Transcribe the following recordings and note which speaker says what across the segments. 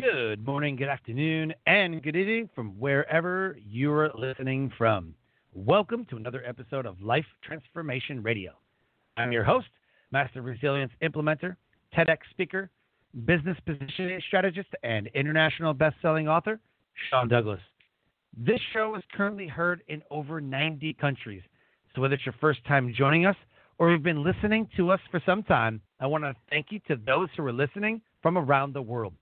Speaker 1: Good morning, good afternoon, and good evening from wherever you're listening from. Welcome to another episode of Life Transformation Radio. I'm your host, Master Resilience Implementer, TEDx speaker, business positioning strategist, and international best-selling author, Sean Douglas. This show is currently heard in over 90 countries. So whether it's your first time joining us or you've been listening to us for some time, I want to thank you to those who are listening from around the world.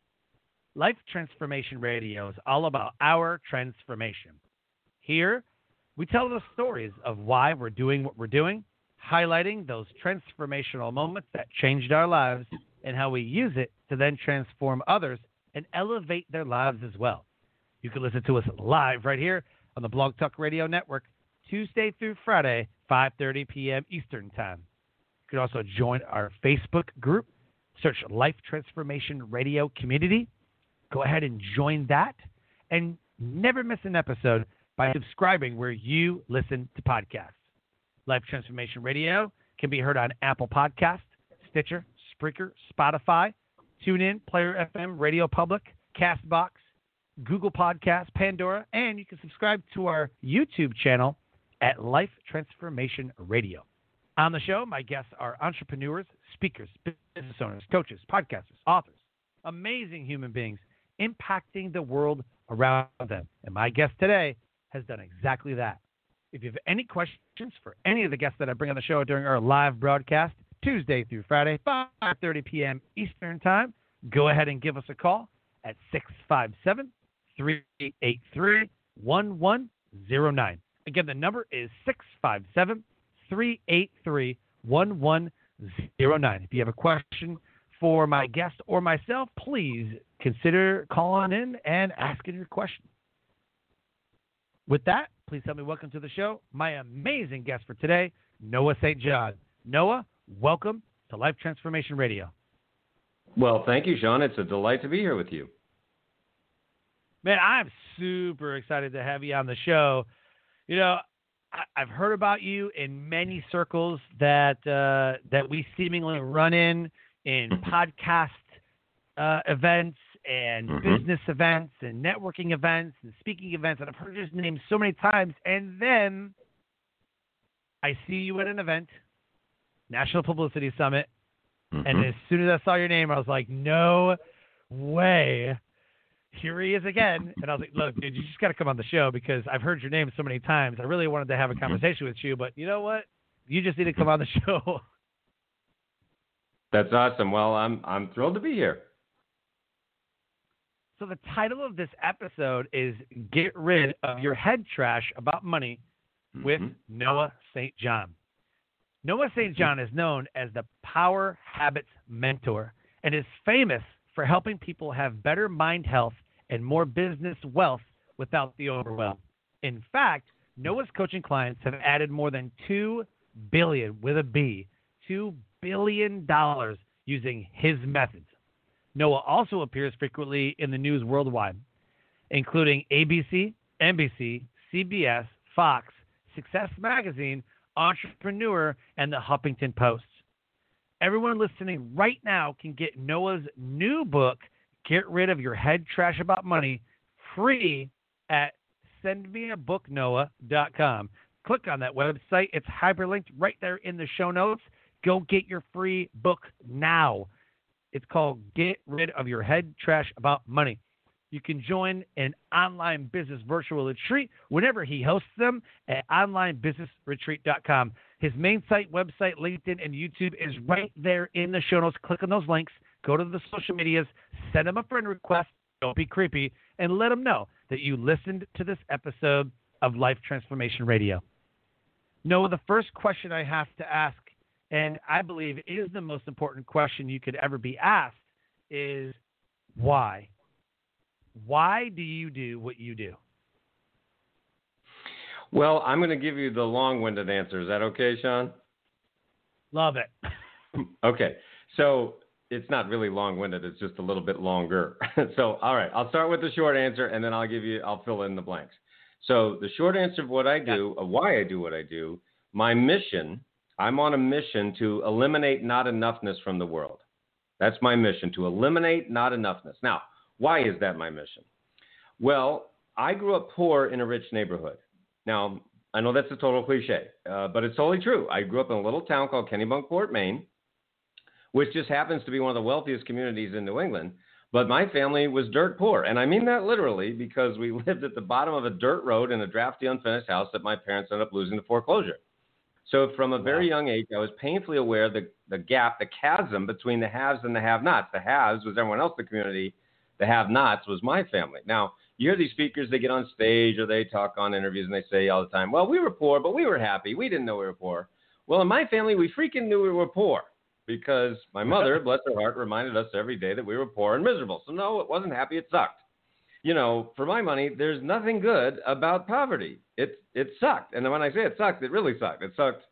Speaker 1: Life Transformation Radio is all about our transformation. Here, we tell the stories of why we're doing what we're doing, highlighting those transformational moments that changed our lives and how we use it to then transform others and elevate their lives as well. You can listen to us live right here on the Blog Talk Radio Network, Tuesday through Friday, 5:30 p.m. Eastern Time. You can also join our Facebook group. Search Life Transformation Radio Community go ahead and join that and never miss an episode by subscribing where you listen to podcasts. Life Transformation Radio can be heard on Apple Podcast, Stitcher, Spreaker, Spotify, TuneIn, Player FM, Radio Public, Castbox, Google Podcasts, Pandora, and you can subscribe to our YouTube channel at Life Transformation Radio. On the show, my guests are entrepreneurs, speakers, business owners, coaches, podcasters, authors, amazing human beings impacting the world around them. And my guest today has done exactly that. If you have any questions for any of the guests that I bring on the show during our live broadcast, Tuesday through Friday, 5:30 p.m. Eastern Time, go ahead and give us a call at 657 383 1109. Again, the number is 657 383 1109. If you have a question for my guest or myself, please consider calling in and asking your question. With that, please help me welcome to the show my amazing guest for today, Noah St. John. Noah, welcome to Life Transformation Radio.
Speaker 2: Well, thank you, Sean. It's a delight to be here with you.
Speaker 1: Man, I'm super excited to have you on the show. You know, I, have heard about you in many circles that uh, that we seemingly run in in mm-hmm. podcast uh, events and mm-hmm. business events and networking events and speaking events. And I've heard his name so many times. And then I see you at an event, National Publicity Summit. Mm-hmm. And as soon as I saw your name, I was like, no way. Here he is again. And I was like, look, dude, you just got to come on the show because I've heard your name so many times. I really wanted to have a mm-hmm. conversation with you, but you know what? You just need to come on the show.
Speaker 2: That's awesome. Well, I'm I'm thrilled to be here.
Speaker 1: So the title of this episode is "Get Rid of Your Head Trash About Money" with mm-hmm. Noah St. John. Noah St. Mm-hmm. John is known as the Power Habits Mentor and is famous for helping people have better mind health and more business wealth without the overwhelm. In fact, Noah's coaching clients have added more than 2 billion with a B, 2 billion dollars using his methods. Noah also appears frequently in the news worldwide, including ABC, NBC, CBS, Fox, Success Magazine, Entrepreneur, and the Huffington Post. Everyone listening right now can get Noah's new book, Get Rid of Your Head Trash About Money, free at sendmeabooknoah.com. Click on that website. It's hyperlinked right there in the show notes. Go get your free book now. It's called Get Rid of Your Head Trash About Money. You can join an online business virtual retreat whenever he hosts them at onlinebusinessretreat.com. His main site, website, LinkedIn, and YouTube is right there in the show notes. Click on those links, go to the social medias, send him a friend request. Don't be creepy, and let him know that you listened to this episode of Life Transformation Radio. Noah, the first question I have to ask and I believe is the most important question you could ever be asked is why? why do you do what you do?
Speaker 2: Well, I'm going to give you the long-winded answer. Is that okay, Sean?
Speaker 1: Love it.
Speaker 2: okay. So it's not really long-winded. It's just a little bit longer. so, all right, I'll start with the short answer, and then I'll give you, I'll fill in the blanks. So the short answer of what I do, of why I do what I do, my mission. I'm on a mission to eliminate not enoughness from the world. That's my mission to eliminate not enoughness. Now, why is that my mission? Well, I grew up poor in a rich neighborhood. Now, I know that's a total cliche, uh, but it's totally true. I grew up in a little town called Kennebunkport, Maine, which just happens to be one of the wealthiest communities in New England. But my family was dirt poor. And I mean that literally because we lived at the bottom of a dirt road in a drafty, unfinished house that my parents ended up losing to foreclosure. So from a very wow. young age, I was painfully aware the the gap, the chasm between the haves and the have-nots. The haves was everyone else in the community. The have-nots was my family. Now, you hear these speakers, they get on stage or they talk on interviews and they say all the time, well, we were poor, but we were happy. We didn't know we were poor. Well, in my family, we freaking knew we were poor because my mother, bless her heart, reminded us every day that we were poor and miserable. So, no, it wasn't happy. It sucked. You know, for my money, there's nothing good about poverty. It, it sucked. And when I say it sucked, it really sucked. It sucked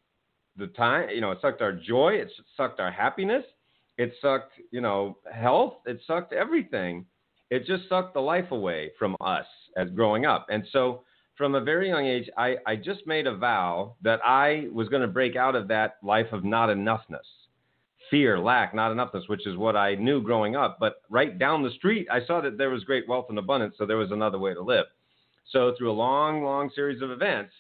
Speaker 2: the time, you know, it sucked our joy. It sucked our happiness. It sucked, you know, health. It sucked everything it just sucked the life away from us as growing up. And so from a very young age, I, I just made a vow that I was going to break out of that life of not enoughness, fear, lack, not enoughness, which is what I knew growing up. But right down the street, I saw that there was great wealth and abundance, so there was another way to live. So through a long, long series of events,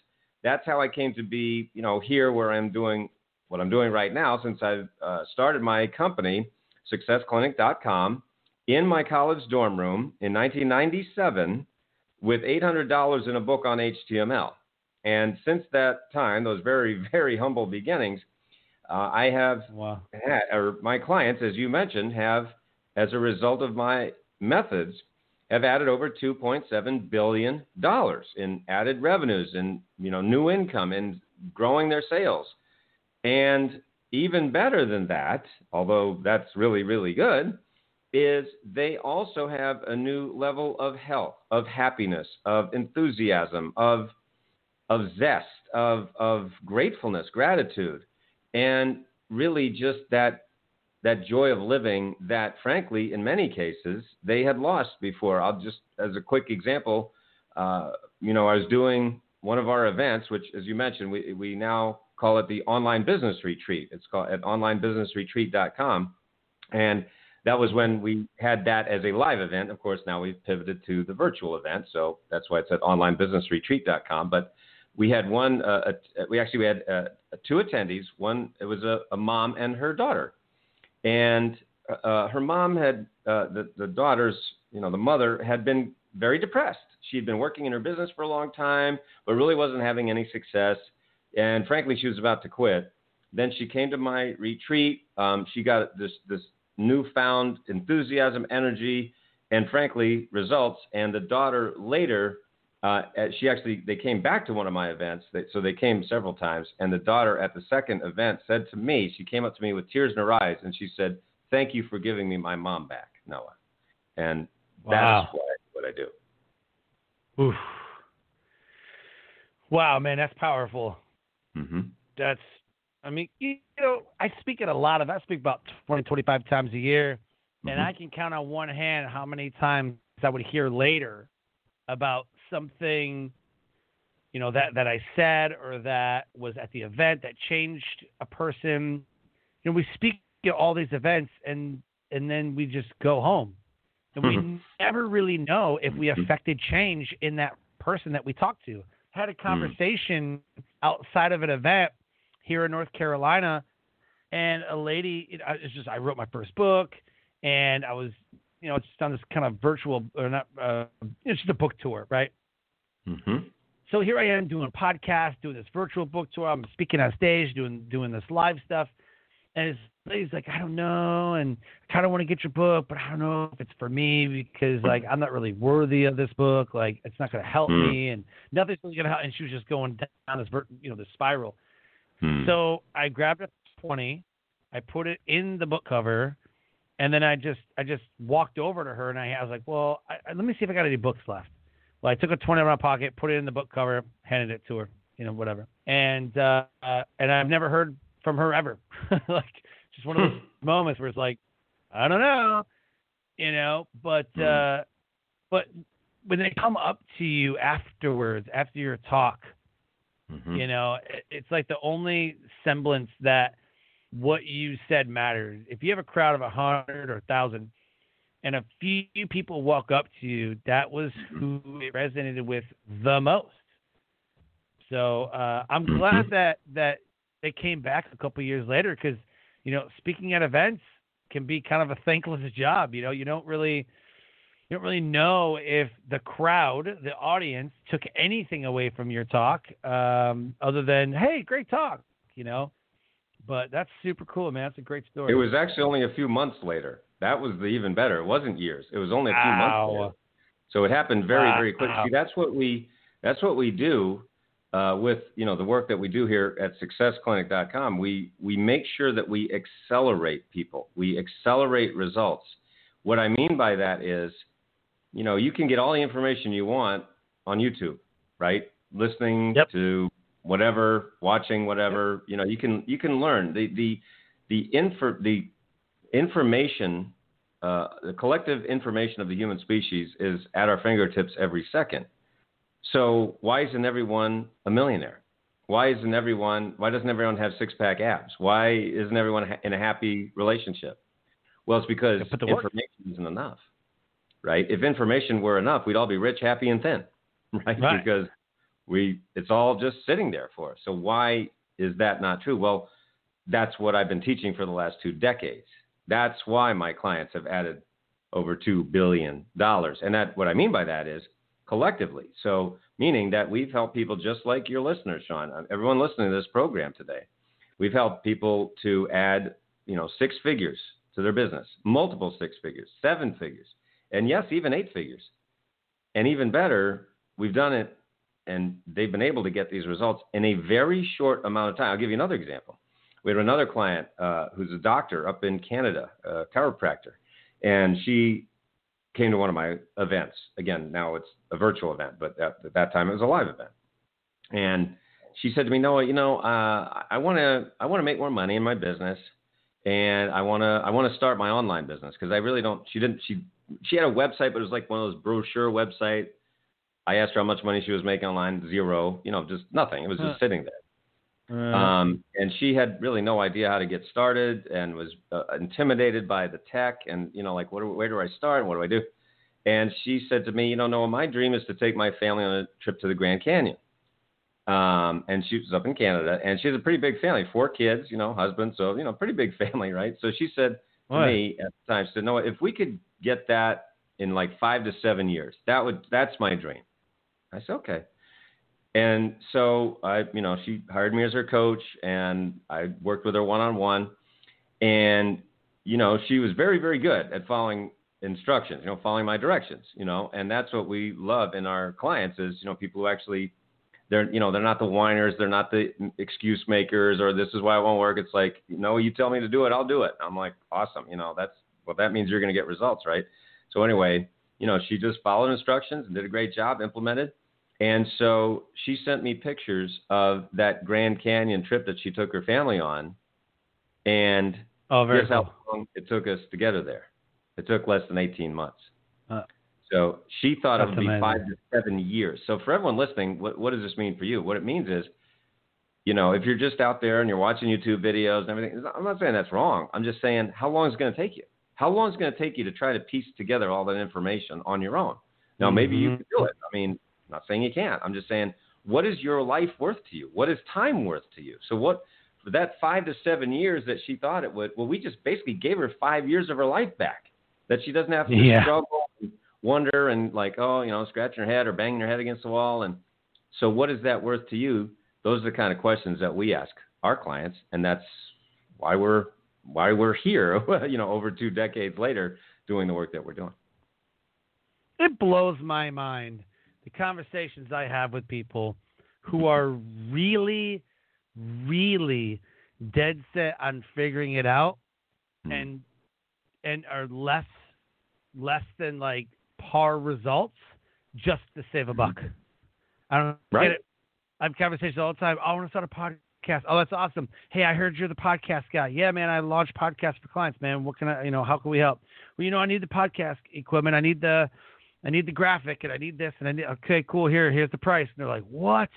Speaker 2: that's how I came to be, you know, here where I'm doing what I'm doing right now since I've uh, started my company, successclinic.com in my college dorm room in 1997 with $800 in a book on HTML. And since that time, those very, very humble beginnings, uh, I have, wow. had, or my clients, as you mentioned, have, as a result of my methods, have added over 2.7 billion dollars in added revenues and you know new income and growing their sales. And even better than that, although that's really really good, is they also have a new level of health, of happiness, of enthusiasm, of of zest, of of gratefulness, gratitude, and really just that that joy of living that frankly in many cases they had lost before. I'll just as a quick example, uh, you know, I was doing one of our events, which as you mentioned, we we now call it the online business retreat. It's called at onlinebusinessretreat.com. And that was when we had that as a live event. Of course, now we've pivoted to the virtual event, so that's why it's at onlinebusinessretreat.com. But we had one. Uh, we actually we had uh, two attendees. One it was a, a, mom and her daughter, and uh, her mom had uh, the the daughter's you know the mother had been very depressed. She had been working in her business for a long time, but really wasn't having any success. And frankly, she was about to quit. Then she came to my retreat. Um, she got this this newfound enthusiasm, energy, and frankly, results. And the daughter later, uh, she actually they came back to one of my events, they, so they came several times. And the daughter at the second event said to me, she came up to me with tears in her eyes, and she said, "Thank you for giving me my mom back, Noah." And wow. that's what I, what I do.
Speaker 1: Oof. Wow, man, that's powerful.
Speaker 2: Mm-hmm.
Speaker 1: That's I mean, you know, I speak at a lot of. I speak about 20, 25 times a year, mm-hmm. and I can count on one hand how many times I would hear later about something, you know, that that I said or that was at the event that changed a person. You know, we speak at all these events, and and then we just go home, and mm-hmm. we never really know if we mm-hmm. affected change in that person that we talked to. Had a mm. conversation outside of an event here in North Carolina, and a lady. It's just I wrote my first book, and I was, you know, it's on this kind of virtual or not. Uh, it's just a book tour, right?
Speaker 2: Mm-hmm.
Speaker 1: So here I am doing a podcast, doing this virtual book tour. I'm speaking on stage, doing doing this live stuff, and lady's like, I don't know, and I kind of want to get your book, but I don't know if it's for me because like I'm not really worthy of this book. Like it's not going to help mm. me, and nothing's really going to help. And she was just going down this, you know, this spiral.
Speaker 2: Hmm.
Speaker 1: So I grabbed a 20, I put it in the book cover, and then I just I just walked over to her and I, I was like, well, I, I, let me see if I got any books left. I took a twenty out of my pocket, put it in the book cover, handed it to her, you know, whatever. And uh, uh and I've never heard from her ever. like just one of those moments where it's like, I don't know, you know, but hmm. uh but when they come up to you afterwards, after your talk, mm-hmm. you know, it's like the only semblance that what you said matters. If you have a crowd of a hundred or a thousand, and a few people walk up to you, that was who it resonated with the most. So uh, I'm glad that that they came back a couple years later because you know speaking at events can be kind of a thankless job. You know, you don't really you don't really know if the crowd, the audience, took anything away from your talk um, other than hey, great talk. You know, but that's super cool, man. That's a great story.
Speaker 2: It was actually only a few months later. That was the even better. It wasn't years. It was only a few wow. months later. So it happened very, very quickly. See, that's what we that's what we do uh, with you know the work that we do here at SuccessClinic.com. We we make sure that we accelerate people. We accelerate results. What I mean by that is, you know, you can get all the information you want on YouTube, right? Listening yep. to whatever, watching whatever, you know, you can you can learn the the the infor the information, uh, the collective information of the human species is at our fingertips every second. So why isn't everyone a millionaire? Why isn't everyone? Why doesn't everyone have six pack abs? Why isn't everyone in a happy relationship? Well, it's because information isn't enough, right? If information were enough, we'd all be rich, happy, and thin, right? right. Because we it's all just sitting there for us. So why is that not true? Well, that's what I've been teaching for the last two decades. That's why my clients have added over two billion dollars. And that what I mean by that is collectively. So meaning that we've helped people just like your listeners, Sean. Uh, everyone listening to this program today, we've helped people to add, you know, six figures to their business, multiple six figures, seven figures, and yes, even eight figures. And even better, we've done it and they've been able to get these results in a very short amount of time. I'll give you another example. We had another client uh, who's a doctor up in Canada, a chiropractor, and she came to one of my events. Again, now it's a virtual event, but at, at that time it was a live event. And she said to me, Noah, you know, uh, I want to I want to make more money in my business, and I want to I want to start my online business because I really don't. She didn't. She she had a website, but it was like one of those brochure website I asked her how much money she was making online. Zero. You know, just nothing. It was just huh. sitting there. Uh, um, and she had really no idea how to get started and was uh, intimidated by the tech and you know like what, where do I start and what do I do? And she said to me, you know, Noah, my dream is to take my family on a trip to the Grand Canyon. Um, and she was up in Canada, and she has a pretty big family, four kids, you know, husband, so you know, pretty big family, right? So she said to what? me at the time, she said, Noah, if we could get that in like five to seven years, that would that's my dream. I said, okay. And so I, you know, she hired me as her coach and I worked with her one on one. And, you know, she was very, very good at following instructions, you know, following my directions, you know, and that's what we love in our clients is, you know, people who actually they're you know they're not the whiners they're not the excuse makers or this is why it won't work. It's like you know you tell me to do it i'll do it. I'm like awesome you know that's well that means you're going to get results right? So anyway you know she just followed instructions and did a great job implemented and so she sent me pictures of that Grand Canyon trip that she took her family on. And
Speaker 1: oh, very
Speaker 2: guess cool. how long it took us to get her there? It took less than 18 months. Uh, so she thought it would be five to seven years. So for everyone listening, what, what does this mean for you? What it means is, you know, if you're just out there and you're watching YouTube videos and everything, I'm not saying that's wrong. I'm just saying how long is it going to take you? How long is it going to take you to try to piece together all that information on your own? Now, mm-hmm. maybe you mm-hmm. can do it. I mean, I'm not saying you can't. I'm just saying, what is your life worth to you? What is time worth to you? So what for that five to seven years that she thought it would? Well, we just basically gave her five years of her life back that she doesn't have to yeah. struggle and wonder and like, oh, you know, scratching her head or banging her head against the wall. And so, what is that worth to you? Those are the kind of questions that we ask our clients, and that's why we're why we're here. you know, over two decades later, doing the work that we're doing.
Speaker 1: It blows my mind the conversations I have with people who are really, really dead set on figuring it out, mm. and and are less less than like par results just to save a buck. I don't
Speaker 2: Right.
Speaker 1: get it. I have conversations all the time. I want to start a podcast. Oh, that's awesome. Hey, I heard you're the podcast guy. Yeah, man, I launch podcasts for clients, man. What can I, you know, how can we help? Well, you know, I need the podcast equipment. I need the, I need the graphic, and I need this, and I need. Okay, cool. Here, here's the price. And they're like, what?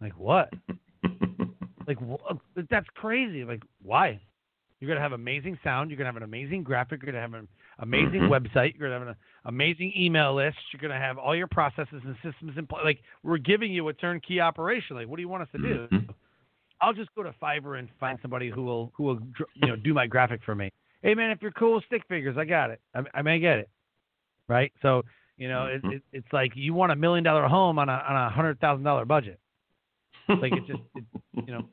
Speaker 1: Like what? Like wh- that's crazy. Like why? You're gonna have amazing sound. You're gonna have an amazing graphic. You're gonna have an amazing
Speaker 2: Mhm.
Speaker 1: website. You're gonna have an amazing email list. You're gonna have all your processes and systems in place. Like we're giving you a turnkey operation. Like what do you want us to do?
Speaker 2: Mhm.
Speaker 1: I'll just go to Fiverr and find somebody who will who will you know do my graphic for me. Hey man, if you're cool with stick figures, I got it. I, I may get it. Right. So you know it,
Speaker 2: Mhm.
Speaker 1: it, it's like you want a million dollar home on a on a hundred thousand dollar budget. Like it just it, you know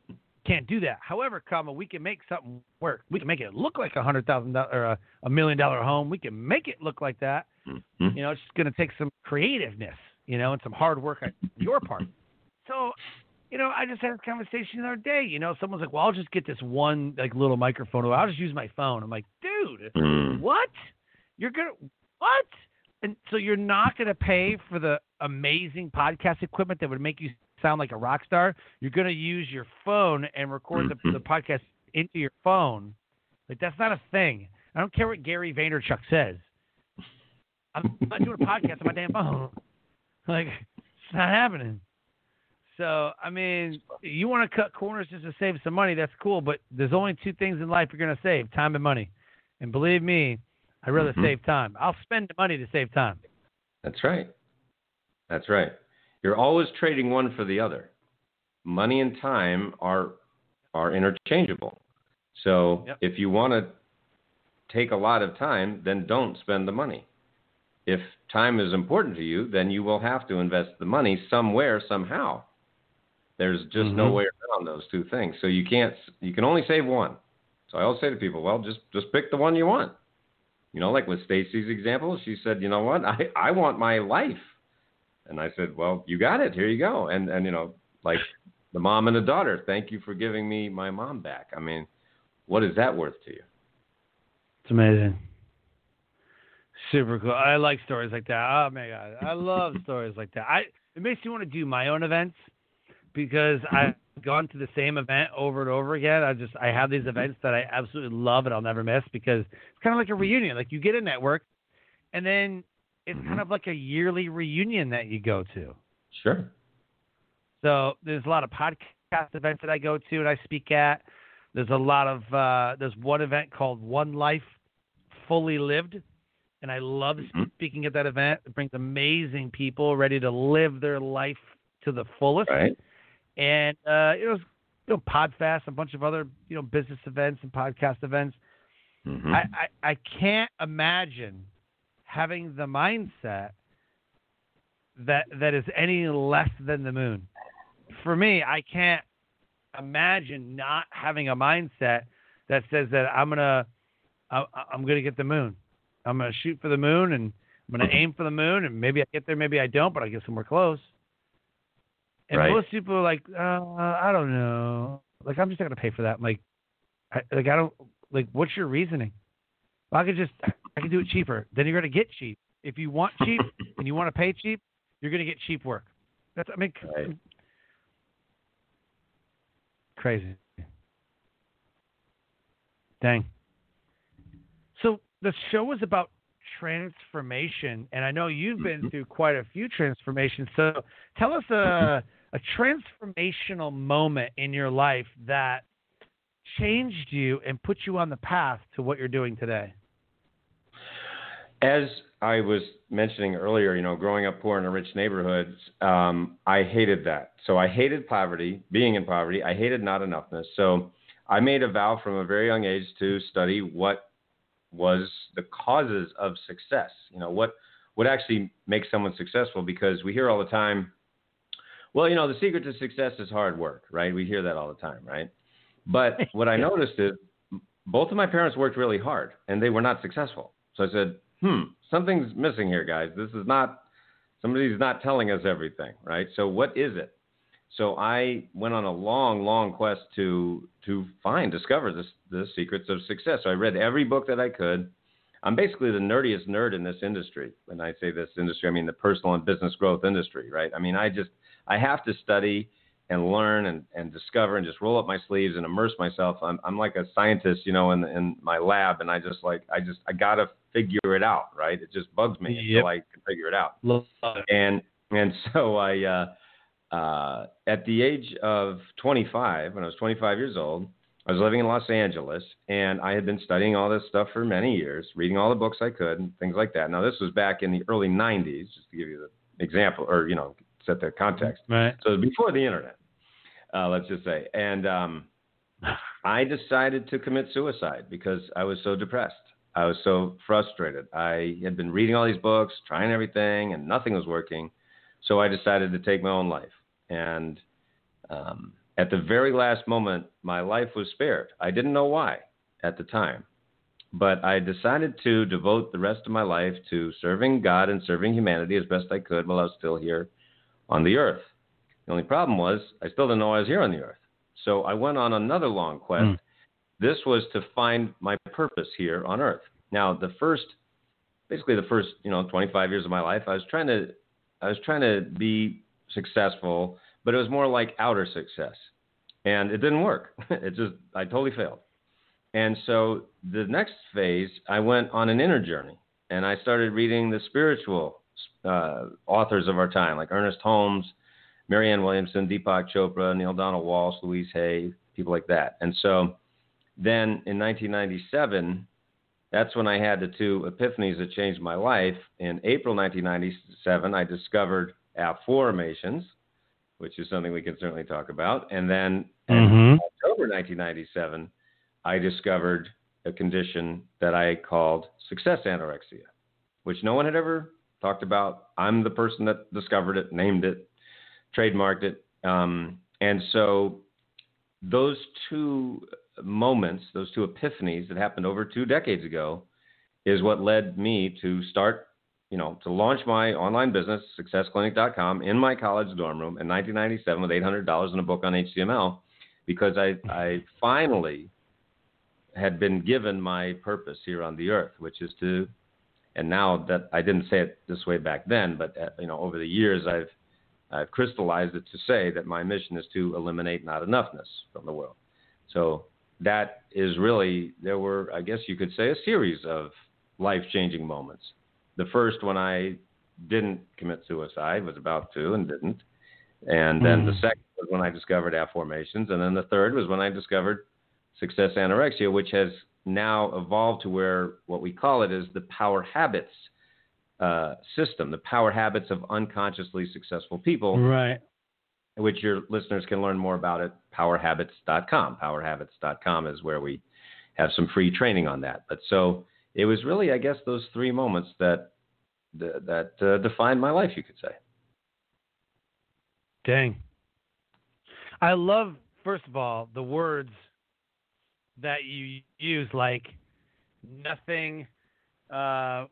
Speaker 1: can't do that. However, comma we can make something work. We can make it look like a hundred thousand dollar or a, a million dollar home. We can make it look like that.
Speaker 2: Mhm.
Speaker 1: You know, it's just going to take some creativeness, you know, and some hard work on your part. So, you know, I just had a conversation the other day. You know, someone's like, "Well, I'll just get this one like little microphone. Or I'll just use my phone." I'm like, "Dude,
Speaker 2: Mm.
Speaker 1: what? You're gonna what?" And so you're not gonna pay for the amazing podcast equipment that would make you sound like a rock star. You're gonna use your phone and record the, the mm-hmm. podcast into your phone. Like that's not a thing. I don't care what Gary Vaynerchuk says. I'm not doing a podcast on my damn phone. Like it's not happening. So I mean, you want to cut corners just to save some money. That's cool, but there's only two things in life you're gonna save: time and money. And believe me, I'd rather
Speaker 2: Mhm.
Speaker 1: save time. I'll spend the money to save time.
Speaker 2: That's right. That's right. You're always trading one for the other. Money and time are are interchangeable. So
Speaker 1: Yep.
Speaker 2: if you want to take a lot of time, then don't spend the money. If time is important to you, then you will have to invest the money somewhere somehow. There's just no
Speaker 1: Mhm.
Speaker 2: way around those two things. So you can't you can only save one. So I always say to people, well, just just pick the one you want. You know, like with Stacy's example, she said, "You know what? I I want my life." And I said, "Well, you got it. Here you go." And and you know, like the mom and the daughter, thank you for giving me my mom back. I mean, what is that worth to you?
Speaker 1: It's amazing. Super cool. I like stories like that. Oh my god, I love stories like that. I it makes me want to do my own events because I've gone to the same event over and over again. I just I have these events that I absolutely love and I'll never miss because it's kind of like a reunion. Like you get a network, and then it's kind of like a yearly reunion that you go to.
Speaker 2: Sure.
Speaker 1: So there's a lot of podcast events that I go to and I speak at. There's a lot of uh, there's one event called One Life Fully Lived, and I love
Speaker 2: Mhm.
Speaker 1: speaking at that event. It brings amazing people ready to live their life to the fullest.
Speaker 2: Right.
Speaker 1: And uh, you know, you know, Podfest, a bunch of other you know business events and podcast events.
Speaker 2: Mhm.
Speaker 1: I, I I can't imagine having the mindset that that is any less than the moon. For me, I can't imagine not having a mindset that says that I'm gonna I, I'm gonna get the moon. I'm gonna shoot for the moon and I'm gonna aim for the moon and maybe I get there, maybe I don't, but I get somewhere close. And
Speaker 2: Right.
Speaker 1: most people are like, uh, I don't know. Like I'm just not gonna pay for that. I'm like, I, like I don't like. What's your reasoning? Well, I could just I could do it cheaper. Then you're gonna get cheap. If you want cheap and you want to pay cheap, you're gonna get cheap work. That's I mean,
Speaker 2: Right.
Speaker 1: crazy. Dang. So the show is about transformation, and I know you've been through quite a few transformations. So tell us a a transformational moment in your life that changed you and put you on the path to what you're doing today.
Speaker 2: As I was mentioning earlier, you know, growing up poor in a rich neighborhood, um, I hated that. So I hated poverty, being in poverty. I hated not enoughness. So I made a vow from a very young age to study what was the causes of success. You know, what would actually make someone successful? Because we hear all the time, well, you know, the secret to success is hard work, right? We hear that all the time, right? But what I noticed is both of my parents worked really hard and they were not successful. So I said, hmm, something's missing here, guys. This is not, somebody's not telling us everything, right? So what is it? So I went on a long, long quest to to find, discover this, the secrets of success. So I read every book that I could. I'm basically the nerdiest nerd in this industry. When I say this industry, I mean the personal and business growth industry, right? I mean, I just I have to study and learn and, and discover and just roll up my sleeves and immerse myself. I'm I'm like a scientist, you know, in in my lab, and I just like I just I gotta figure it out, right? It just bugs me yep. until I can figure it out. And and so I uh, uh, at the age of 25, when I was 25 years old, I was living in Los Angeles, and I had been studying all this stuff for many years, reading all the books I could and things like that. Now, this was back in the early 90s, just to give you the example, or you know, set the context.
Speaker 1: Right.
Speaker 2: So before the internet, uh, let's just say, and um, I decided to commit suicide because I was so depressed. I was so frustrated. I had been reading all these books, trying everything, and nothing was working. So I decided to take my own life. And um, at the very last moment, my life was spared. I didn't know why at the time, but I decided to devote the rest of my life to serving God and serving humanity as best I could while I was still here on the earth. The only problem was I still didn't know I was here on the earth. So I went on another long quest. Mm. This was to find my purpose here on earth. Now, the first, basically the first, you know, 25 years of my life, I was trying to, I was trying to be successful but it was more like outer success. And it didn't work. it just, I totally failed. And so the next phase, I went on an inner journey and I started reading the spiritual uh, authors of our time, like Ernest Holmes, Marianne Williamson, Deepak Chopra, Neale Donald Walsch, Louise Hay, people like that. And so then in 1997, that's when I had the two epiphanies that changed my life. In April 1997, I discovered afformations, which is something we can certainly talk about. And then mm-hmm. in October 1997, I discovered a condition that I called success anorexia, which no one had ever talked about. I'm the person that discovered it, named it, trademarked it. Um, and so those two moments, those two epiphanies that happened over two decades ago, is what led me to start you know, to launch my online business, successclinic.com, in my college dorm room in 1997 with $800 and a book on HTML, because I, I finally had been given my purpose here on the earth, which is to, and now that I didn't say it this way back then, but uh, you know, over the years I've, I've crystallized it to say that my mission is to eliminate not enoughness from the world. So that is really, there were, I guess you could say, a series of life changing moments the first when I didn't commit suicide was about to and didn't. And then mm. the second was when I discovered afformations. And then the third was when I discovered success anorexia, which has now evolved to where what we call it is the power habits uh, system, the power habits of unconsciously successful people.
Speaker 1: Right.
Speaker 2: Which your listeners can learn more about at powerhabits.com. Powerhabits.com is where we have some free training on that. But so it was really, I guess, those three moments that that uh, defined my life. You could say.
Speaker 1: Dang. I love, first of all, the words that you use, like nothing. Uh,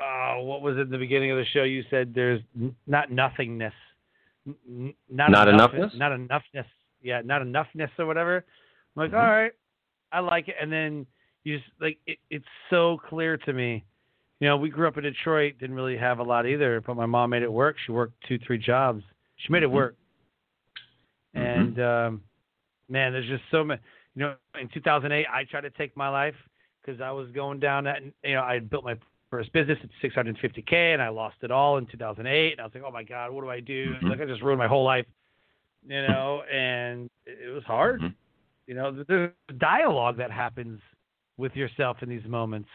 Speaker 1: uh, what was it in the beginning of the show? You said there's not nothingness,
Speaker 2: not, not enough, enoughness,
Speaker 1: not enoughness. Yeah, not enoughness or whatever. I'm like, mm-hmm. all right, I like it. And then you just like it, it's so clear to me. You know, we grew up in Detroit, didn't really have a lot either, but my mom made it work. She worked two, three jobs. She made it mm-hmm. work. Mm-hmm. And um, man, there's just so many. You know, in 2008, I tried to take my life because I was going down that. You know, I had built my first business at 650k, and I lost it all in 2008. And I was like, oh my god, what do I do? Mm-hmm. Like I just ruined my whole life. You know, and it was hard. Mm-hmm. You know, there's dialogue that happens with yourself in these moments.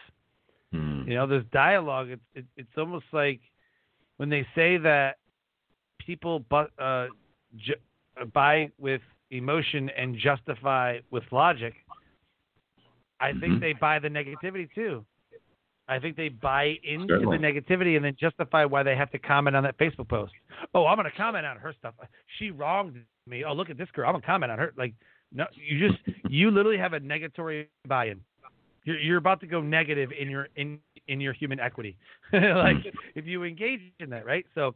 Speaker 2: Hmm.
Speaker 1: You know, there's dialogue. It's it, it's almost like when they say that people but uh, ju- buy with emotion and justify with logic. I mm-hmm. think they buy the negativity too. I think they buy into Certainly. the negativity and then justify why they have to comment on that Facebook post. Oh, I'm going to comment on her stuff. She wronged me. Oh, look at this girl. I'm going to comment on her. Like, no, you just, you literally have a negatory buy-in. You're, you're about to go negative in your in in your human equity, like hmm. if you engage in that, right? So,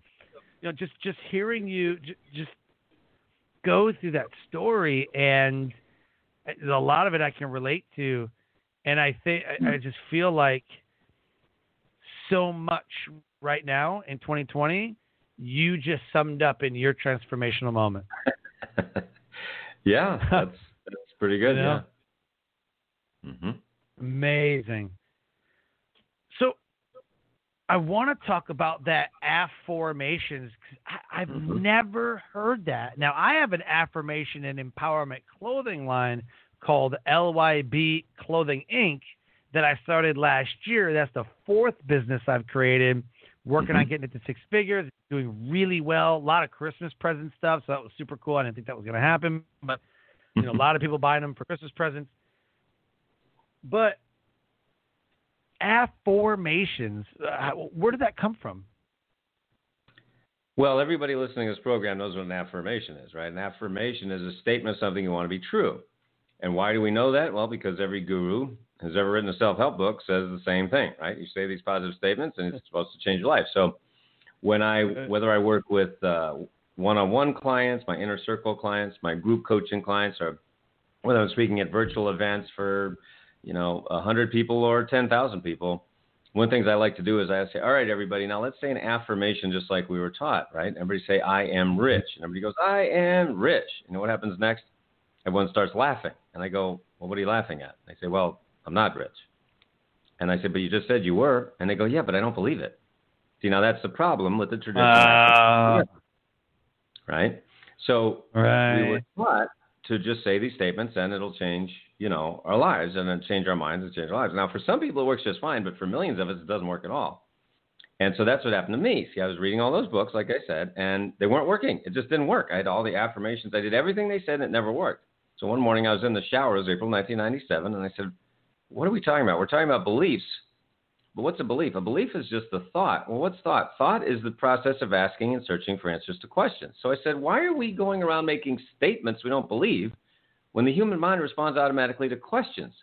Speaker 1: you know, just just hearing you just go through that story, and a lot of it I can relate to, and I think I, I just feel like so much right now in 2020. You just summed up in your transformational moment.
Speaker 2: yeah, that's that's pretty good. You know?
Speaker 1: Yeah. Mm-hmm. Amazing. So I want to talk about that afformations. I, have mm-hmm. never heard that. Now I have an affirmation and empowerment clothing line called LYB Clothing Inc. that I started last year. That's the fourth business I've created, working mm-hmm. on getting it to six figures, doing really well. A lot of Christmas present stuff, so that was super cool. I didn't think that was going to happen, but you know, a lot of people buying them for Christmas presents. But afformations, uh, where did that come from?
Speaker 2: Well, everybody listening to this program knows what an affirmation is, right? An affirmation is a statement of something you want to be true. And why do we know that? Well, because every guru has ever written a self-help book says the same thing, right? You say these positive statements, and it's supposed to change your life. So, when I whether I work with uh, one-on-one clients, my inner circle clients, my group coaching clients, or whether I'm speaking at virtual events for you know a hundred people or ten thousand people, one of the things I like to do is I say, all right, everybody, now let's say an affirmation just like we were taught, right? Everybody say, I am rich. And everybody goes, I am rich. You know what happens next? Everyone starts laughing. And I go, Well, what are you laughing at? They say, Well, I'm not rich. And I said, But you just said you were. And they go, Yeah, but I don't believe it. See, now that's the problem with the traditional. Uh, right? So
Speaker 1: right.
Speaker 2: we were taught to just say these statements and it'll change, you know, our lives and then change our minds and change our lives. Now, for some people, it works just fine, but for millions of us, it doesn't work at all. And so that's what happened to me. See, I was reading all those books, like I said, and they weren't working. It just didn't work. I had all the affirmations. I did everything they said, and it never worked. So one morning I was in the shower, it was April 1997, and I said, What are we talking about? We're talking about beliefs. But what's a belief? A belief is just the thought. Well, what's thought? Thought is the process of asking and searching for answers to questions. So I said, Why are we going around making statements we don't believe when the human mind responds automatically to questions?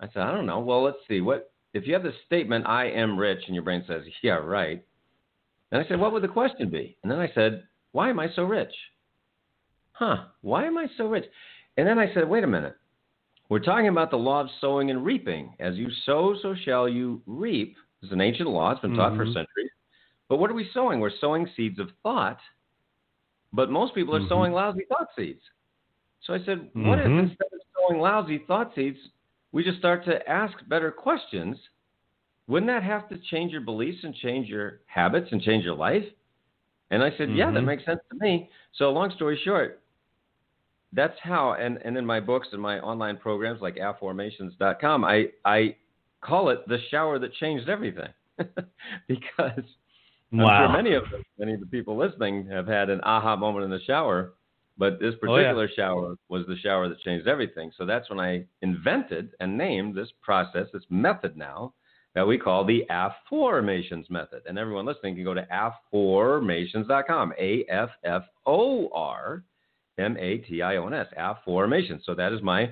Speaker 2: I said, I don't know. Well, let's see. What if you have the statement, I am rich, and your brain says, Yeah, right. And I said, What would the question be? And then I said, Why am I so rich? Huh, why am I so rich? And then I said, wait a minute. We're talking about the law of sowing and reaping. As you sow, so shall you reap. It's an ancient law. It's been taught mm-hmm. for centuries. But what are we sowing? We're sowing seeds of thought. But most people are mm-hmm. sowing lousy thought seeds. So I said, what mm-hmm. if instead of sowing lousy thought seeds, we just start to ask better questions? Wouldn't that have to change your beliefs and change your habits and change your life? And I said, yeah, that mm-hmm. makes sense to me. So long story short, that's how and, and in my books and my online programs like afformations.com I, I call it the shower that changed everything because wow. I'm sure many of them, many of the people listening have had an aha moment in the shower but this particular oh, yeah. shower was the shower that changed everything so that's when I invented and named this process this method now that we call the afformations method and everyone listening can go to afformations.com a f f o r M A T I O N S, affirmation. So that is my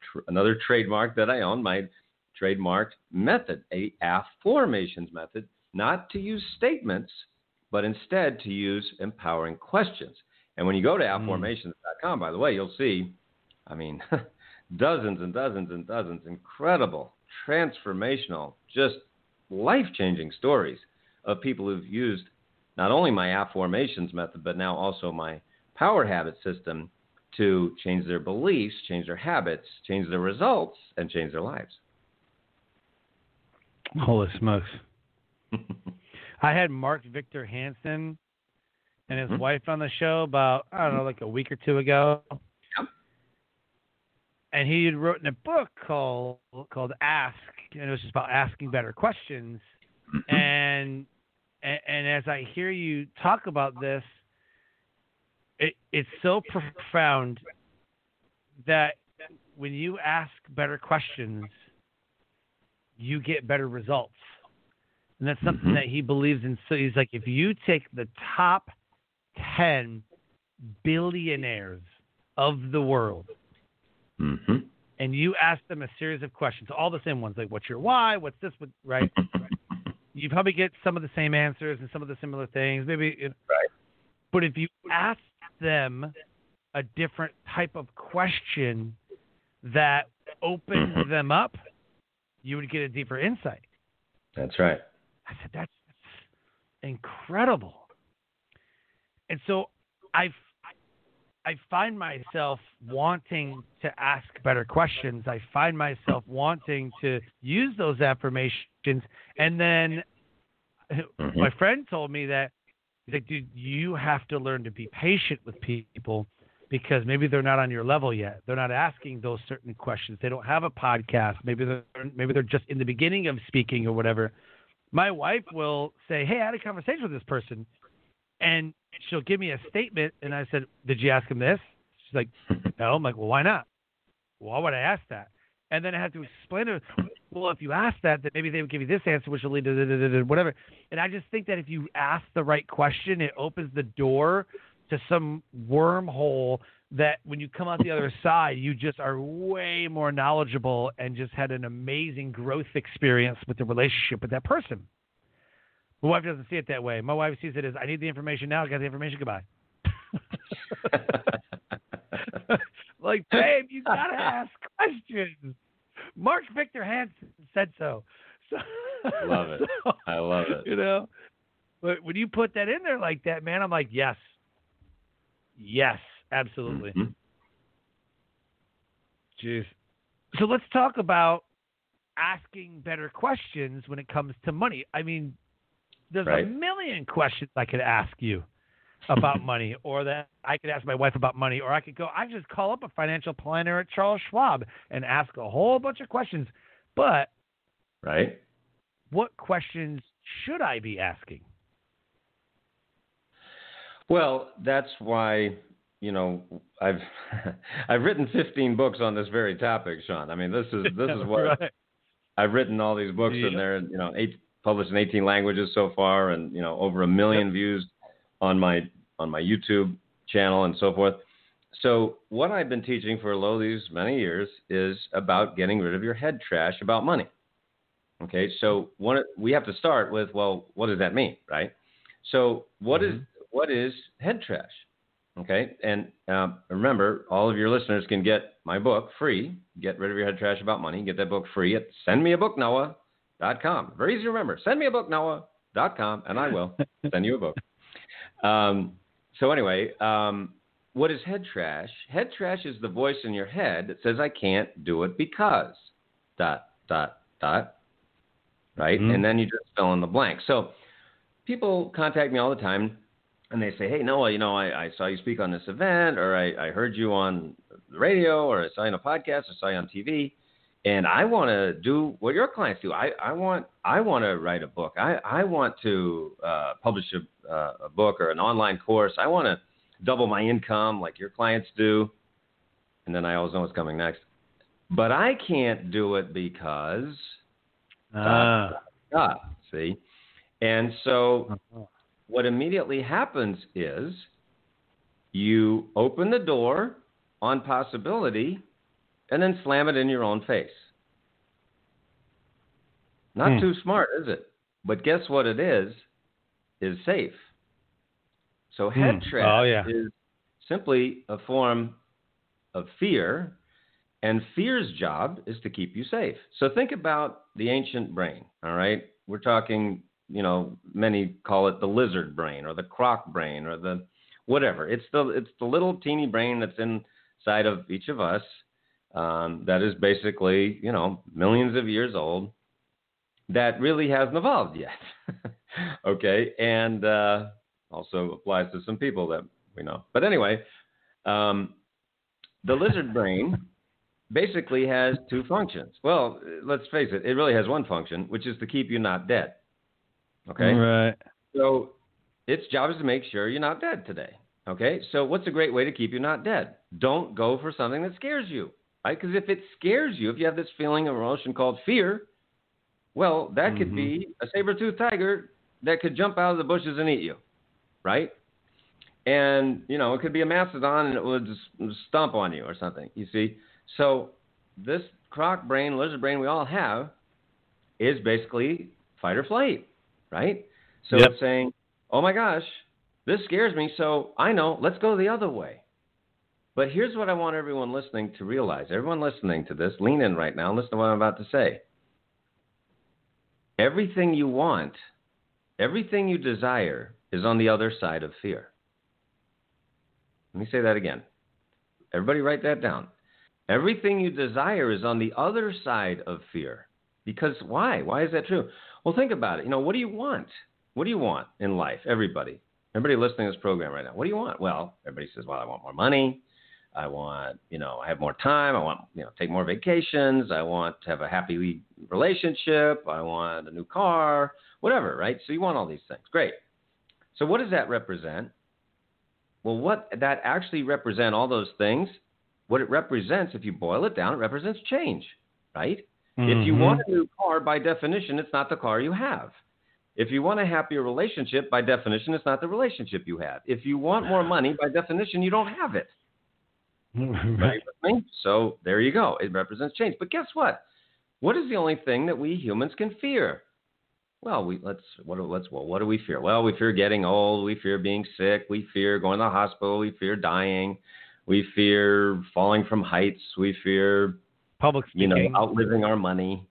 Speaker 2: tr- another trademark that I own, my trademarked method, a afformations method, not to use statements, but instead to use empowering questions. And when you go to mm. afformations.com, by the way, you'll see, I mean, dozens and dozens and dozens incredible, transformational, just life changing stories of people who've used not only my afformations method, but now also my power habit system to change their beliefs, change their habits, change their results, and change their lives.
Speaker 1: Holy smokes. I had Mark Victor Hansen and his mm-hmm. wife on the show about, I don't know, like a week or two ago. Yep. And he had written a book called called Ask, and it was just about asking better questions. Mm-hmm. And, and and as I hear you talk about this, it, it's so profound that when you ask better questions, you get better results. And that's something mm-hmm. that he believes in. So he's like, if you take the top 10 billionaires of the world
Speaker 2: mm-hmm.
Speaker 1: and you ask them a series of questions, all the same ones, like, what's your why? What's this? What, right? you probably get some of the same answers and some of the similar things. Maybe.
Speaker 2: Right.
Speaker 1: But if you ask them a different type of question that opened them up, you would get a deeper insight.
Speaker 2: That's right.
Speaker 1: I said, that's, that's incredible. And so I, I find myself wanting to ask better questions. I find myself wanting to use those affirmations. And then mm-hmm. my friend told me that, he's like, dude, you have to learn to be patient with people because maybe they're not on your level yet. They're not asking those certain questions. They don't have a podcast. Maybe they're maybe they're just in the beginning of speaking or whatever. My wife will say, "Hey, I had a conversation with this person," and she'll give me a statement, and I said, "Did you ask him this?" She's like, "No." I'm like, "Well, why not? Why would I ask that?" And then I have to explain to her, well, if you ask that, then maybe they would give you this answer, which will lead to whatever. And I just think that if you ask the right question, it opens the door to some wormhole that when you come out the other side, you just are way more knowledgeable and just had an amazing growth experience with the relationship with that person. My wife doesn't see it that way. My wife sees it as I need the information now, I got the information, goodbye. like, babe, you gotta ask questions. Mark Victor Hansen said so. so
Speaker 2: love it. So, I love it.
Speaker 1: You know, but when you put that in there like that, man, I'm like, yes, Yes, absolutely. Mm-hmm. Jeez. So let's talk about asking better questions when it comes to money. I mean, there's right. a million questions I could ask you about money, or that I could ask my wife about money, or I could go, I just call up a financial planner at Charles Schwab and ask a whole bunch of questions. But,
Speaker 2: right,
Speaker 1: what questions should I be asking?
Speaker 2: Well, that's why you know I've I've written 15 books on this very topic, Sean. I mean, this is this is what right. I've written all these books yeah. and they're you know eight published in 18 languages so far, and you know over a million yep. views on my on my YouTube channel and so forth. So what I've been teaching for lo these many years is about getting rid of your head trash about money. Okay, so one we have to start with well, what does that mean, right? So what mm-hmm. is what is head trash? Okay, and uh, remember, all of your listeners can get my book free. Get rid of your head trash about money. Get that book free at sendmeabooknoah.com. Very easy to remember. Sendmeabooknoah.com, and I will send you a book. Um, so anyway, um, what is head trash? Head trash is the voice in your head that says, "I can't do it because." Dot dot dot. Right, mm-hmm. and then you just fill in the blank. So people contact me all the time and they say, "Hey Noah, you know, I, I saw you speak on this event, or I, I heard you on the radio, or I saw you on a podcast, or saw you on TV, and I want to do what your clients do. I, I want I want to write a book. I, I want to uh, publish a, uh, a book or an online course. I want to double my income like your clients do." And then I always know what's coming next. But I can't do it because.
Speaker 1: Ah.
Speaker 2: Uh, see, and so uh-huh what immediately happens is you open the door on possibility and then slam it in your own face. Not hmm. too smart, is it? But guess what it is? Is safe. So head hmm. trash
Speaker 1: oh, yeah.
Speaker 2: is simply a form of fear, and fear's job is to keep you safe. So think about the ancient brain, all right? We're talking you know, many call it the lizard brain or the croc brain or the whatever. It's the it's the little teeny brain that's inside of each of us um, that is basically you know millions of years old that really hasn't evolved yet. okay, and uh, also applies to some people that we know. But anyway, um, the lizard brain basically has two functions. Well, let's face it, it really has one function, which is to keep you not dead. Okay.
Speaker 1: Right.
Speaker 2: So its job is to make sure you're not dead today. Okay. So what's a great way to keep you not dead? Don't go for something that scares you. Right? Because if it scares you, if you have this feeling of emotion called fear, well, that mm-hmm. could be mm-hmm. a saber-toothed tiger that could jump out of the bushes and eat you. Right? And, you know, it could be a mastodon and it would just stomp on you or something. You see? So this croc brain, lizard brain we all have is basically fight or flight right? So yep. it's saying, oh my gosh, this scares me, so I know, let's go the other way. But here's what I want everyone listening to realize. Everyone listening to this, lean in right now and listen to what I'm about to say. Everything you want everything you desire is on the other side of fear. Let me say that again. Everybody write that down. Everything you desire is on the other side of fear. Because why? Why is that true? Well, think about it. You know, what do you want? What do you want in life? Everybody. Everybody listening to this program right now. What do you want? Well, everybody says, well, I want more money. I want, you know, I have more time. I want, you know, take more vacations. I want to have a happy relationship. I want a new car, whatever, right? So you want all these things. Great. So what does that represent? Well, what that actually represent all those things, what it represents, if you boil it down, it represents change, right? Mm-hmm. If you want a new car, by definition, it's not the car you have. If you want a happier relationship, by definition, it's not the relationship you have. If you want more money, by definition, you don't have it. right. So there you go. It represents change. But guess what? What is the only thing that we humans can fear? Well, we let's what let's well, what do we fear? Well, we fear getting old. We fear being sick. We fear going to the hospital. We fear dying. We fear falling from heights. We fear
Speaker 1: public speaking.
Speaker 2: You know, outliving our money.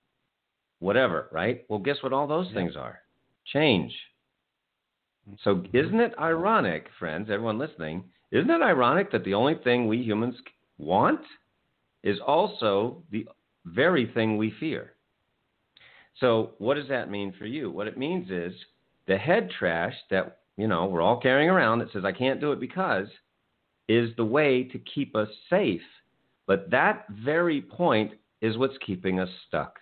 Speaker 2: Whatever, right? Well, guess what all those yeah. things are? Change. So mm-hmm. isn't it ironic, friends, everyone listening, isn't it ironic that the only thing we humans want is also the very thing we fear? So, what does that mean for you? What it means is the head trash that, you know, we're all carrying around that says I can't do it because is the way to keep us safe. But that very point is what's keeping us stuck.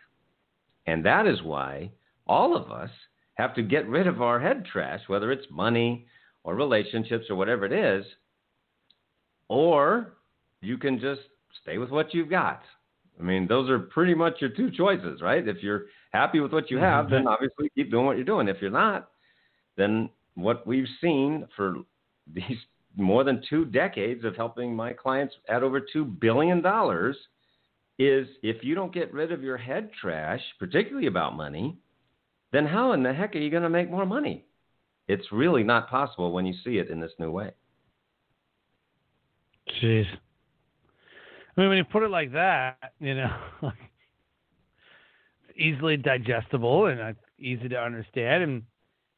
Speaker 2: And that is why all of us have to get rid of our head trash, whether it's money or relationships or whatever it is, or you can just stay with what you've got. I mean, those are pretty much your two choices, right? If you're happy with what you have, mm-hmm. then obviously keep doing what you're doing. If you're not, then what we've seen for these more than two decades of helping my clients at over $2 billion is if you don't get rid of your head trash, particularly about money, then how in the heck are you going to make more money? It's really not possible when you see it in this new way.
Speaker 1: Jeez. I mean, when you put it like that, you know, easily digestible and easy to understand, and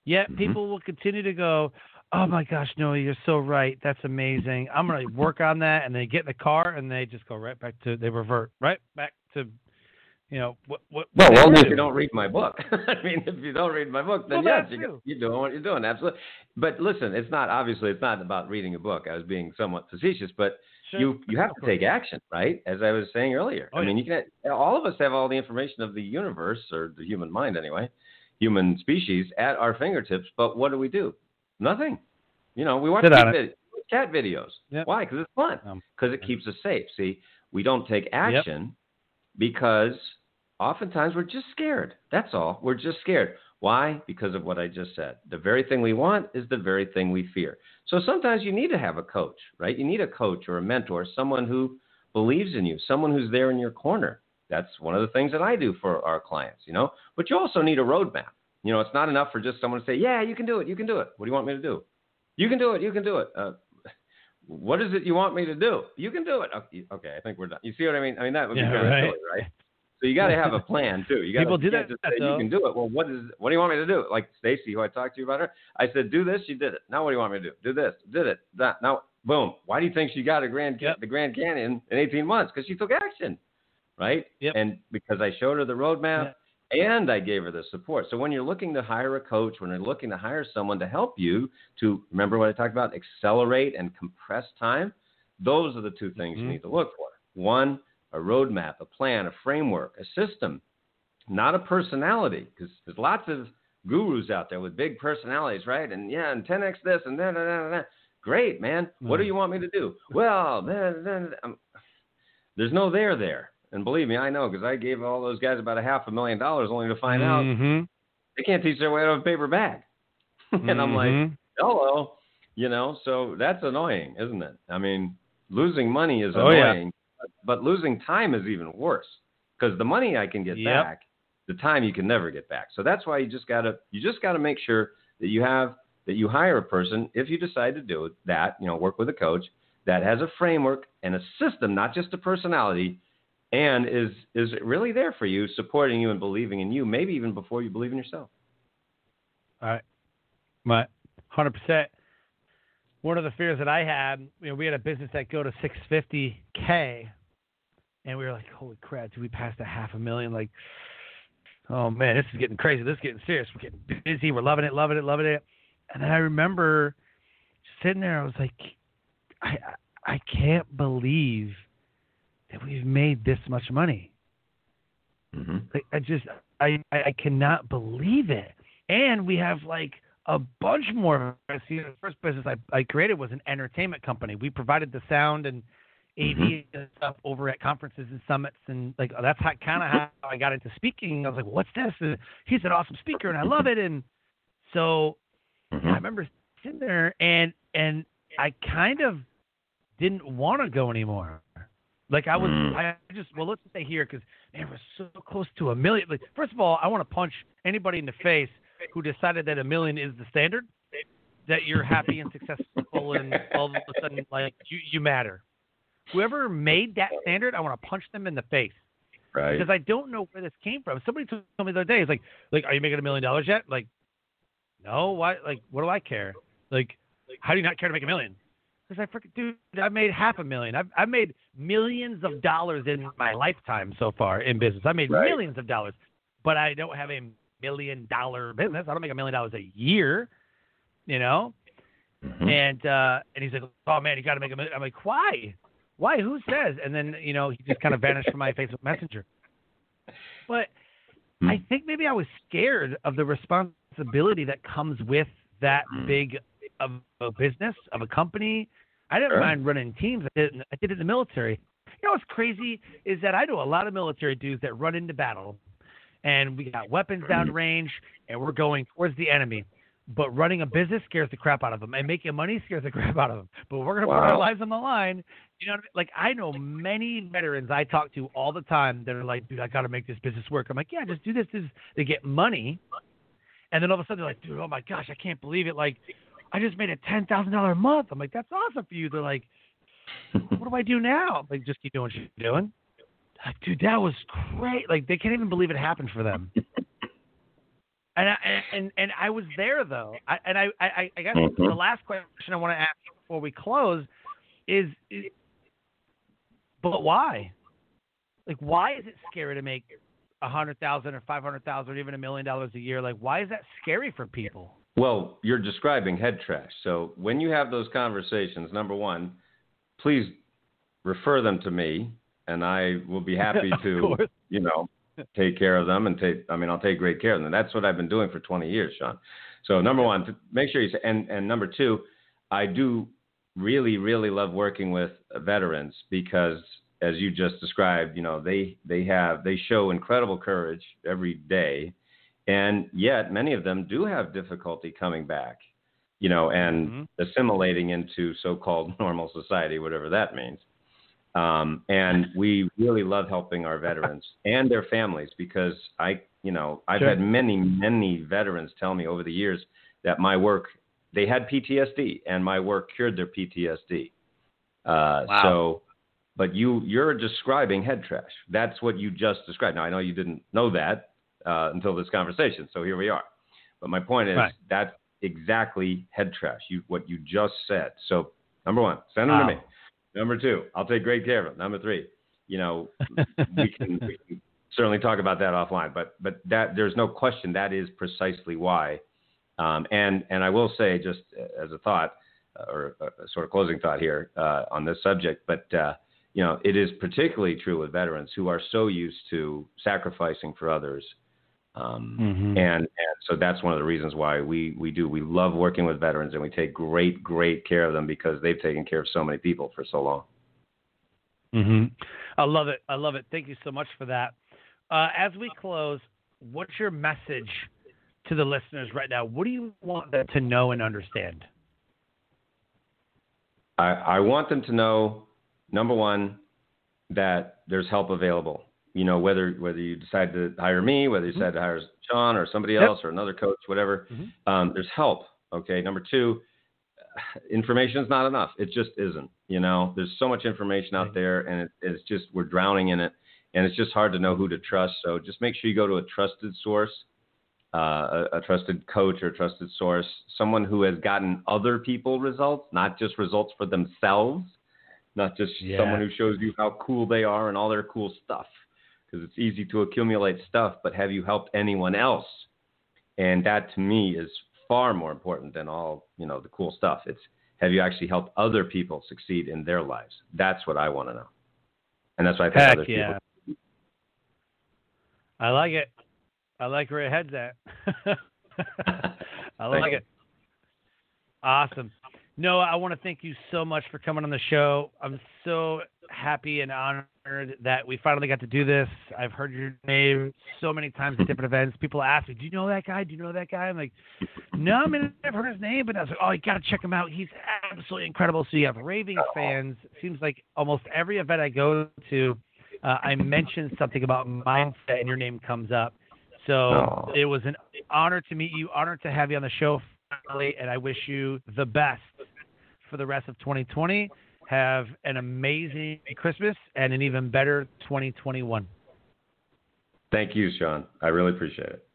Speaker 1: yet mm-hmm. people will continue to go, "Oh my gosh, no, you're so right. That's amazing. I'm gonna work on that." And they get in the car and they just go right back to they revert right back to you know what what
Speaker 2: well only if you don't read my book i mean if you don't read my book then well, yes you, you're doing what you're doing absolutely but listen it's not obviously it's not about reading a book i was being somewhat facetious but sure. you you have to take action right? As i was saying earlier oh, i mean yeah. you can all of us have all the information of the universe or the human mind anyway human species at our fingertips but what do we do? Nothing. You know we watch cat, cat videos. Yep. why? Because it's fun. Because um, it keeps us safe. See we don't take action yep. because Oftentimes we're just scared. That's all. We're just scared. Why? Because of what I just said. The very thing we want is the very thing we fear. So sometimes you need to have a coach, right? You need a coach or a mentor, someone who believes in you, someone who's there in your corner. That's one of the things that I do for our clients, you know. But you also need a roadmap. You know, it's not enough for just someone to say, "Yeah, you can do it. You can do it." What do you want me to do? You can do it. You can do it. Uh, what is it you want me to do? You can do it. Okay, I think we're done. You see what I mean? I mean that would be yeah, kind right. silly, right? So you got to have a plan too. You got
Speaker 1: people do
Speaker 2: that.
Speaker 1: Just say
Speaker 2: you can do it. Well, what is? What do you want me to do? Like Stacy, who I talked to you about her, I said, do this. She did it. Now what do you want me to do? Do this. Did it. That. Now, boom. Why do you think she got a Grand yep. the Grand Canyon in 18 months? Because she took action, right?
Speaker 1: Yep.
Speaker 2: And because I showed her the roadmap. And I gave her the support. So when you're looking to hire a coach, when you're looking to hire someone to help you to remember what I talked about, accelerate and compress time, those are the two things mm-hmm. you need to look for. One, a roadmap, a plan, a framework, a system not a personality, because there's lots of gurus out there with big personalities, right? And yeah, and 10x this and then, and great, man. What do mm. you want me to do? Well, then, then there's no there there. And believe me, I know because I gave all those guys about a half a million dollars only to find
Speaker 1: mm-hmm.
Speaker 2: out they can't teach their way out of a paper bag. and mm-hmm. I'm like, mm-hmm. hello, you know. So that's annoying, isn't it? I mean, losing money is
Speaker 1: oh,
Speaker 2: annoying,
Speaker 1: yeah.
Speaker 2: But losing time is even worse because the money I can get
Speaker 1: yep.
Speaker 2: back the time you can never get back. So that's why you just gotta you just gotta make sure that you have that you hire a person if you decide to do that, you know, work with a coach that has a framework and a system, not just a personality, and is is really there for you, supporting you and believing in you, maybe even before you believe in yourself.
Speaker 1: All right. My hundred percent. One of the fears that I had, you know, we had a business that go to 650k, and we were like, "Holy crap! Do we pass the half a million? Like, oh man, this is getting crazy. This is getting serious. We're getting busy. We're loving it, loving it, loving it." And then I remember sitting there. I was like, I I can't believe that we've made this much money.
Speaker 2: Mm-hmm.
Speaker 1: Like, I just I I cannot believe it. And we have like a bunch more. See, the first business I, I created was an entertainment company. We provided the sound and AV
Speaker 2: Mm-hmm.
Speaker 1: and stuff over at conferences and summits, and like that's how, kind of how I got into speaking. I was like, "What's this?" And he's an awesome speaker, and I love it. And so I
Speaker 2: Mm-hmm.
Speaker 1: remember sitting there, and and I kind of didn't want to go anymore. Like I was,
Speaker 2: Mm.
Speaker 1: I just well, let's stay here because man, we're so close to a million. Like, first of all, I want to punch anybody in the face who decided that a million is the standard. That you're happy and successful, and all of a sudden, like you, you matter. Whoever made that standard, I want to punch them in the face
Speaker 2: Right.
Speaker 1: because I don't know where this came from. Somebody told me the other day, it's like, like, are you making a million dollars yet? Like, no. Why? Like, what do I care? Like, how do you not care to make a million? Because I freaking dude, I've made half a million. I've I've made millions of dollars in my lifetime so far in business. I made
Speaker 2: Right.
Speaker 1: millions of dollars, but I don't have a million dollar business. I don't make a million dollars a year. You know.
Speaker 2: Mhm.
Speaker 1: And uh, and he's like, "Oh man, you got to make a million. I'm like, "Why? Why? Who says?" And then you know he just kind of vanished from my Facebook Messenger. But
Speaker 2: Hmm.
Speaker 1: I think maybe I was scared of the responsibility that comes with that
Speaker 2: Hmm.
Speaker 1: big of a business of a company. I didn't
Speaker 2: Sure.
Speaker 1: mind running teams. I did. I did it in the military. You know what's crazy is that I know a lot of military dudes that run into battle, and we got weapons down range, and we're going towards the enemy. But running a business scares the crap out of them, and making money scares the crap out of them. But we're gonna put our lives on the line. You know, what I mean? like I know many veterans I talk to all the time that are like, "Dude, I got to make this business work." I'm like, "Yeah, just do this." this. They get money, and then all of a sudden they're like, "Dude, oh my gosh, I can't believe it! Like, I just made a ten thousand dollar a month." I'm like, "That's awesome for you." They're like, "What do I do now?" I'm like, just keep doing what you're doing. Like, dude, that was great. Like, they can't even believe it happened for them. And I, and and I was there though. I, and I, I I guess
Speaker 2: Mhm.
Speaker 1: the last question I want to ask before we close is, is, but why? Like, why is it scary to make a hundred thousand or five hundred thousand or even a million dollars a year? Like, why is that scary for people?
Speaker 2: Well, you're describing head trash. So when you have those conversations, number one, please refer them to me, and I will be happy to, you know, take care of them and take. I mean, I'll take great care of them. That's what I've been doing for 20 years, Sean. So number one, to make sure you say, and and number two, I do really really love working with veterans because as you just described, you know, they they have they show incredible courage every day and yet many of them do have difficulty coming back you know and
Speaker 1: Mhm.
Speaker 2: assimilating into so-called normal society whatever that means um, and we really love helping our veterans and their families because i you know i've
Speaker 1: Sure.
Speaker 2: had many many veterans tell me over the years that my work they had ptsd and my work cured their ptsd uh,
Speaker 1: Wow.
Speaker 2: so but you you're describing head trash that's what you just described now i know you didn't know that uh, until this conversation. So here we are. But my point is
Speaker 1: Right.
Speaker 2: that's exactly head trash. You what you just said. So number one, send them
Speaker 1: Wow.
Speaker 2: to me. Number two, I'll take great care of them. Number three, you know, we can, we can certainly talk about that offline. But but that there's no question that is precisely why. Um, and and I will say just as a thought uh, or a sort of closing thought here uh, on this subject, but uh, you know, it is particularly true with veterans who are so used to sacrificing for others. Um,
Speaker 1: Mhm.
Speaker 2: and, and so that's one of the reasons why we, we do. We love working with veterans and we take great, great care of them because they've taken care of so many people for so long.
Speaker 1: hmm I love it. I love it. Thank you so much for that. Uh, as we close, what's your message to the listeners right now? What do you want them to know and understand?
Speaker 2: I, I want them to know, number one, that there's help available. You know, whether whether you decide to hire me, whether you decide to hire Sean or somebody
Speaker 1: Yep.
Speaker 2: else or another coach, whatever,
Speaker 1: Mhm.
Speaker 2: um, there's help. Okay. Number two, information is not enough. It just isn't. You know, there's so much information out there, and it, it's just we're drowning in it, and it's just hard to know who to trust. So just make sure you go to a trusted source uh, a, a, trusted coach or a trusted source, someone who has gotten other people results, not just results for themselves, not just yeah. someone who shows you how cool they are and all their cool stuff. Because it's easy to accumulate stuff, but have you helped anyone else? And that to me is far more important than all you know the cool stuff. It's have you actually helped other people succeed in their lives? That's what I want to know, and that's why I think
Speaker 1: Heck
Speaker 2: other
Speaker 1: yeah.
Speaker 2: people.
Speaker 1: I like it. I like where your head's at. I like it. Awesome. Noah, I want to thank you so much for coming on the show. I'm so happy and honored that we finally got to do this. I've heard your name so many times at different events. People ask me, "Do you know that guy? Do you know that guy?" I'm like, "No, I mean I've heard his name, but I was like, oh, you got to check him out. He's absolutely incredible." So you have raving fans. It seems like almost every event I go to, uh, I mention something about mindset, and your name comes up. So oh. it was an honor to meet you, honor to have you on the show, finally, and I wish you the best for the rest of 2020 have an amazing Christmas and an even better 2021.
Speaker 2: Thank you, Sean. I really appreciate it.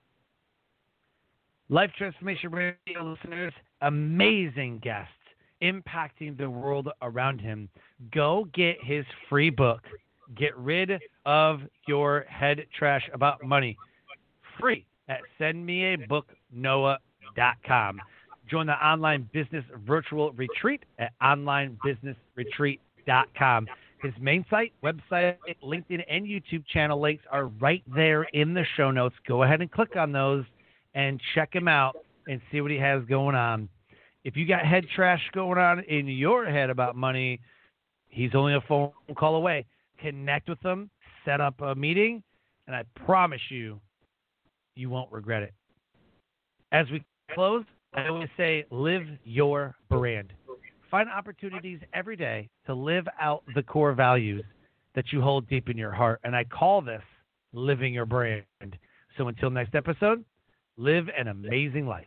Speaker 1: Life Transformation Radio listeners, amazing guests impacting the world around him. Go get his free book. Get rid of your head trash about money. Free at sendmeabooknoah.com. Join the online business virtual retreat at onlinebusinessretreat.com. His main site, website, LinkedIn, and YouTube channel links are right there in the show notes. Go ahead and click on those and check him out and see what he has going on. If you got head trash going on in your head about money, he's only a phone call away. Connect with him, set up a meeting, and I promise you, you won't regret it. As we close, I always say live your brand. Find opportunities every day to live out the core values that you hold deep in your heart. And I call this living your brand. So until next episode, live an amazing life.